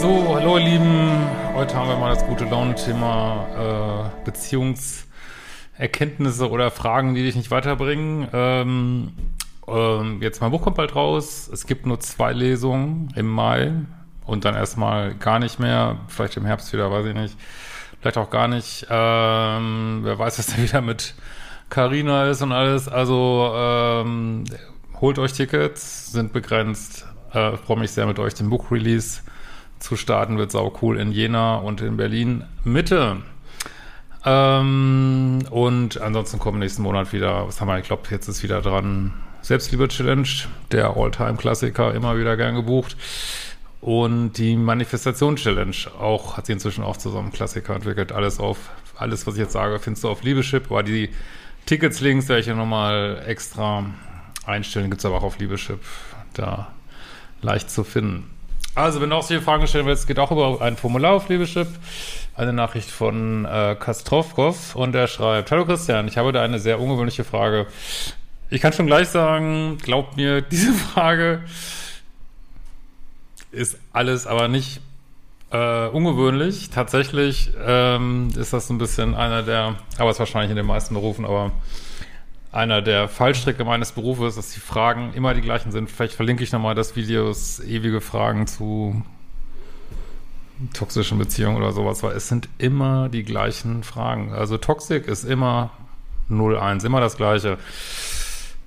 So, hallo ihr Lieben. Heute haben wir mal das gute Laune-Thema äh, Beziehungserkenntnisse oder Fragen, die dich nicht weiterbringen. Ähm, ähm, jetzt mein Buch kommt bald raus. Es gibt nur zwei Lesungen im Mai und dann erstmal gar nicht mehr. Vielleicht im Herbst wieder, weiß ich nicht. Vielleicht auch gar nicht. Ähm, wer weiß, was da wieder mit Carina ist und alles. Also ähm, holt euch Tickets, sind begrenzt. Äh, freue mich sehr mit euch den Buch-Release zu starten, wird sau cool in Jena und in Berlin Mitte. Ähm, und ansonsten kommen nächsten Monat wieder, was haben wir, ich glaube, jetzt ist wieder dran, Selbstliebe-Challenge, der All-Time-Klassiker, immer wieder gern gebucht. Und die Manifestation-Challenge, auch, hat sie inzwischen auch zusammen Klassiker entwickelt. Alles auf, alles, was ich jetzt sage, findest du auf Liebeschip, aber die Tickets-Links werde ich ja nochmal extra einstellen, gibt's aber auch auf Liebeschip, da leicht zu finden. Also, wenn du auch solche Fragen stellen willst, geht auch über ein Formular auf Liebeschip. Eine Nachricht von äh, Kastrovkov und er schreibt, Hallo Christian, ich habe da eine sehr ungewöhnliche Frage. Ich kann schon gleich sagen, glaubt mir, diese Frage ist alles aber nicht äh, ungewöhnlich. Tatsächlich ähm, ist das so ein bisschen einer der, aber es ist wahrscheinlich in den meisten Berufen, aber einer der Fallstricke meines Berufes, dass die Fragen immer die gleichen sind. Vielleicht verlinke ich nochmal das Video, das ewige Fragen zu toxischen Beziehungen oder sowas, weil es sind immer die gleichen Fragen. Also Toxik ist immer 0-1, immer das Gleiche.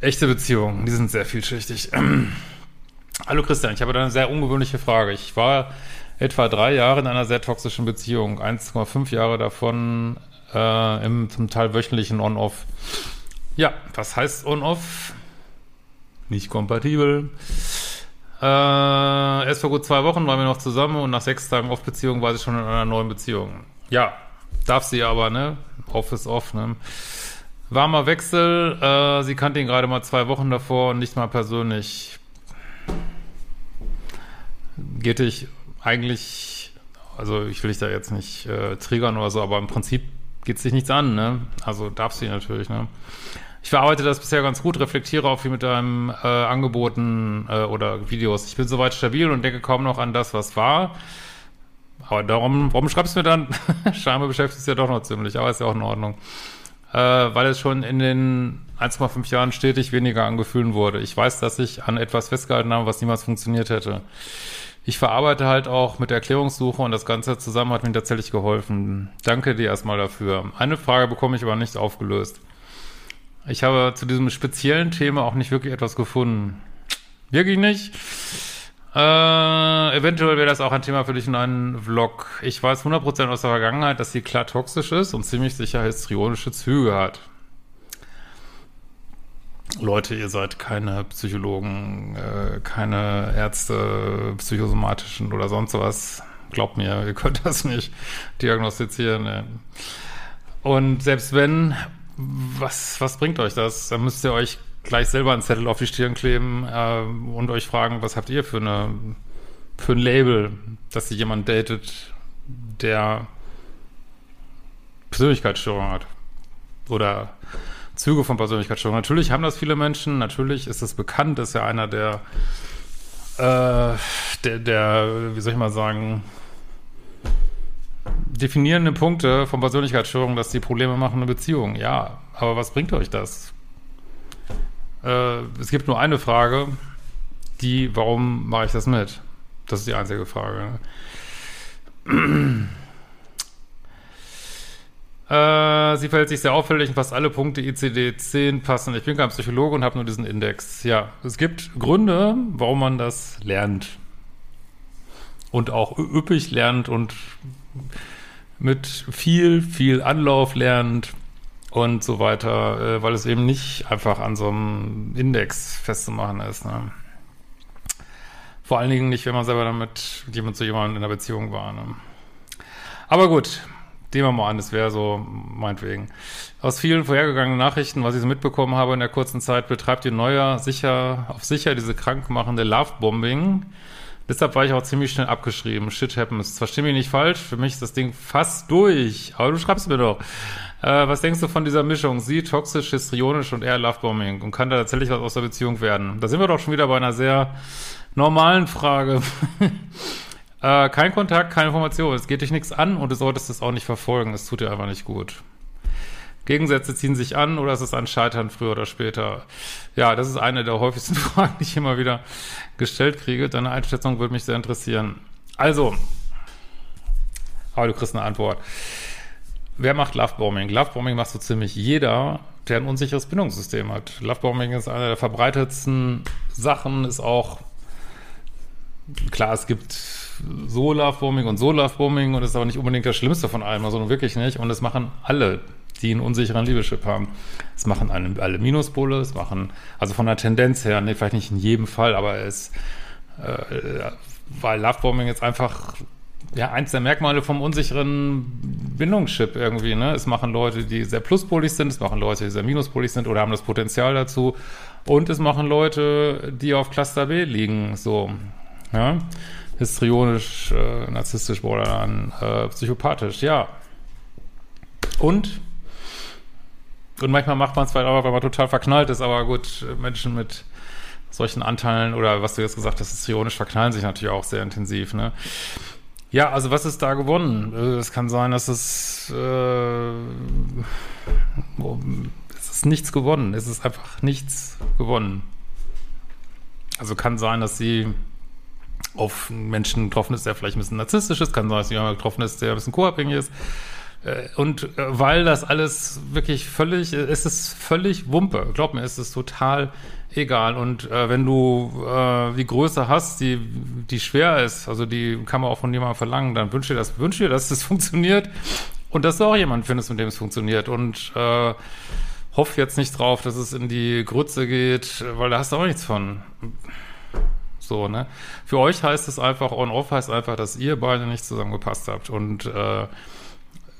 Echte Beziehungen, die sind sehr vielschichtig. Hallo Christian, ich habe da eine sehr ungewöhnliche Frage. Ich war etwa drei Jahre in einer sehr toxischen Beziehung, 1,5 Jahre davon äh, im zum Teil wöchentlichen On-Off. Ja, was heißt On-Off? Nicht kompatibel. Äh, erst vor gut zwei Wochen waren wir noch zusammen und nach sechs Tagen Off-Beziehung war sie schon in einer neuen Beziehung. Ja, darf sie aber, ne? Off ist off, ne? Warmer Wechsel, äh, sie kannte ihn gerade mal zwei Wochen davor und nicht mal persönlich. Geht dich eigentlich, also ich will dich da jetzt nicht äh, triggern oder so, aber im Prinzip geht sich nichts an, ne? Also darf sie natürlich, ne? Ich verarbeite das bisher ganz gut, reflektiere auch viel mit deinem äh, Angeboten äh, oder Videos. Ich bin soweit stabil und denke kaum noch an das, was war. Aber darum, warum schreibst du mir dann? Scheinbar beschäftigt es ja doch noch ziemlich, aber ist ja auch in Ordnung. Äh, weil es schon in den 1,5 Jahren stetig weniger an Gefühlen wurde. Ich weiß, dass ich an etwas festgehalten habe, was niemals funktioniert hätte. Ich verarbeite halt auch mit Erklärungssuche und das Ganze zusammen hat mir tatsächlich geholfen. Danke dir erstmal dafür. Eine Frage bekomme ich aber nicht aufgelöst. Ich habe zu diesem speziellen Thema auch nicht wirklich etwas gefunden. Wirklich nicht. Äh, eventuell wäre das auch ein Thema für dich in einem Vlog. Ich weiß 100% aus der Vergangenheit, dass sie klar toxisch ist und ziemlich sicher histrionische Züge hat. Leute, ihr seid keine Psychologen, äh, keine Ärzte, psychosomatischen oder sonst was. Glaubt mir, ihr könnt das nicht diagnostizieren. Und selbst wenn was, was bringt euch das? Dann müsst ihr euch gleich selber einen Zettel auf die Stirn kleben äh, und euch fragen, was habt ihr für eine für ein Label, dass ihr jemand datet, der Persönlichkeitsstörung hat oder Züge von Persönlichkeitsstörung. Natürlich haben das viele Menschen, natürlich ist es bekannt, ist ja einer der, äh, der, der, wie soll ich mal sagen, definierende Punkte von Persönlichkeitsstörungen, dass die Probleme machen eine Beziehung. Ja, aber was bringt euch das? Äh, es gibt nur eine Frage, die, warum mache ich das mit? Das ist die einzige Frage. Äh, sie verhält sich sehr auffällig und fast alle Punkte ICD-10 passen. Ich bin kein Psychologe und habe nur diesen Index. Ja, es gibt Gründe, warum man das lernt. Und auch üppig lernt und mit viel, viel Anlauf lernt und so weiter, äh, weil es eben nicht einfach an so einem Index festzumachen ist. Ne? Vor allen Dingen nicht, wenn man selber damit jemand zu jemandem in einer Beziehung war. Ne? Aber gut, Nehmen wir mal an, das wäre so, meinetwegen. Aus vielen vorhergegangenen Nachrichten, was ich so mitbekommen habe in der kurzen Zeit, betreibt ihr Neuer sicher, auf sicher diese krankmachende Love-Bombing. Deshalb war ich auch ziemlich schnell abgeschrieben. Shit happens. Verstehe mich nicht falsch, für mich ist das Ding fast durch. Aber du schreibst mir doch. Äh, was denkst du von dieser Mischung? Sie toxisch, histrionisch und eher Lovebombing. Und kann da tatsächlich was aus der Beziehung werden? Da sind wir doch schon wieder bei einer sehr normalen Frage. Äh, kein Kontakt, keine Information. Es geht dich nichts an und du solltest es auch nicht verfolgen. Es tut dir einfach nicht gut. Gegensätze ziehen sich an oder ist es ein Scheitern früher oder später? Ja, das ist eine der häufigsten Fragen, die ich immer wieder gestellt kriege. Deine Einschätzung würde mich sehr interessieren. Also, aber du kriegst eine Antwort. Wer macht Lovebombing? Lovebombing macht so ziemlich jeder, der ein unsicheres Bindungssystem hat. Lovebombing ist eine der verbreitetsten Sachen, ist auch, klar, es gibt Solarforming und Solarforming und das ist aber nicht unbedingt das Schlimmste von allem, sondern also wirklich nicht. Und das machen alle, die einen unsicheren Liebeschip haben. Das machen alle Minuspole, das machen, also von der Tendenz her, nee, vielleicht nicht in jedem Fall, aber es, äh, weil Lovebombing jetzt einfach ja, eins der Merkmale vom unsicheren Bindungschip irgendwie, ne? Es machen Leute, die sehr pluspolig sind, es machen Leute, die sehr minuspolig sind oder haben das Potenzial dazu. Und es machen Leute, die auf Cluster B liegen, so, ja histrionisch, äh, narzisstisch, borderline, äh, psychopathisch, ja. Und? Und manchmal macht man es vielleicht auch, weil man total verknallt ist, aber gut, Menschen mit solchen Anteilen oder was du jetzt gesagt hast, histrionisch verknallen sich natürlich auch sehr intensiv, ne? Ja, also was ist da gewonnen? Äh, es kann sein, dass es, äh, es ist nichts gewonnen. Es ist einfach nichts gewonnen. Also kann sein, dass sie auf einen Menschen getroffen ist, der vielleicht ein bisschen narzisstisch ist, kann sein, dass jemand getroffen ist, der ein bisschen co-abhängig ist. Äh, und äh, weil das alles wirklich völlig, es ist völlig Wumpe. Glaub mir, es ist total egal. Und äh, wenn du äh, die Größe hast, die, die schwer ist, also die kann man auch von jemandem verlangen, dann wünsche dir das, wünsche dir, dass das funktioniert und dass du auch jemanden findest, mit dem es funktioniert. Und äh, hoff jetzt nicht drauf, dass es in die Grütze geht, weil da hast du auch nichts von. So, ne? Für euch heißt es einfach, on-off heißt einfach, dass ihr beide nicht zusammengepasst habt. Und äh,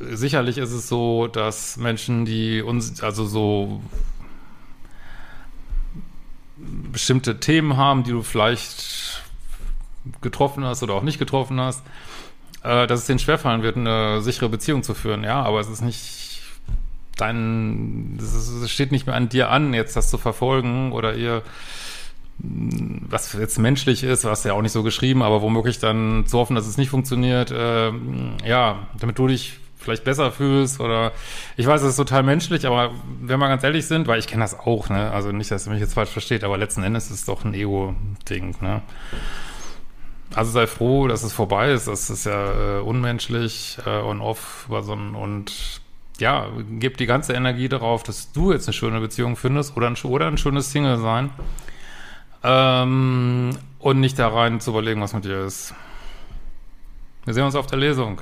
sicherlich ist es so, dass Menschen, die uns, also so bestimmte Themen haben, die du vielleicht getroffen hast oder auch nicht getroffen hast, äh, dass es denen schwerfallen wird, eine sichere Beziehung zu führen. Ja, aber es ist nicht dein, es steht nicht mehr an dir an, jetzt das zu verfolgen oder ihr was jetzt menschlich ist, was ja auch nicht so geschrieben, aber womöglich dann zu hoffen, dass es nicht funktioniert, äh, ja, damit du dich vielleicht besser fühlst oder ich weiß, es ist total menschlich, aber wenn wir ganz ehrlich sind, weil ich kenne das auch, ne, also nicht, dass ihr mich jetzt falsch versteht, aber letzten Endes ist es doch ein Ego-Ding, ne. Also sei froh, dass es vorbei ist, das ist ja äh, unmenschlich äh, und off über so ein, und ja, gib die ganze Energie darauf, dass du jetzt eine schöne Beziehung findest oder ein, oder ein schönes Single sein. Ähm, und nicht da rein zu überlegen, was mit dir ist. Wir sehen uns auf der Lesung.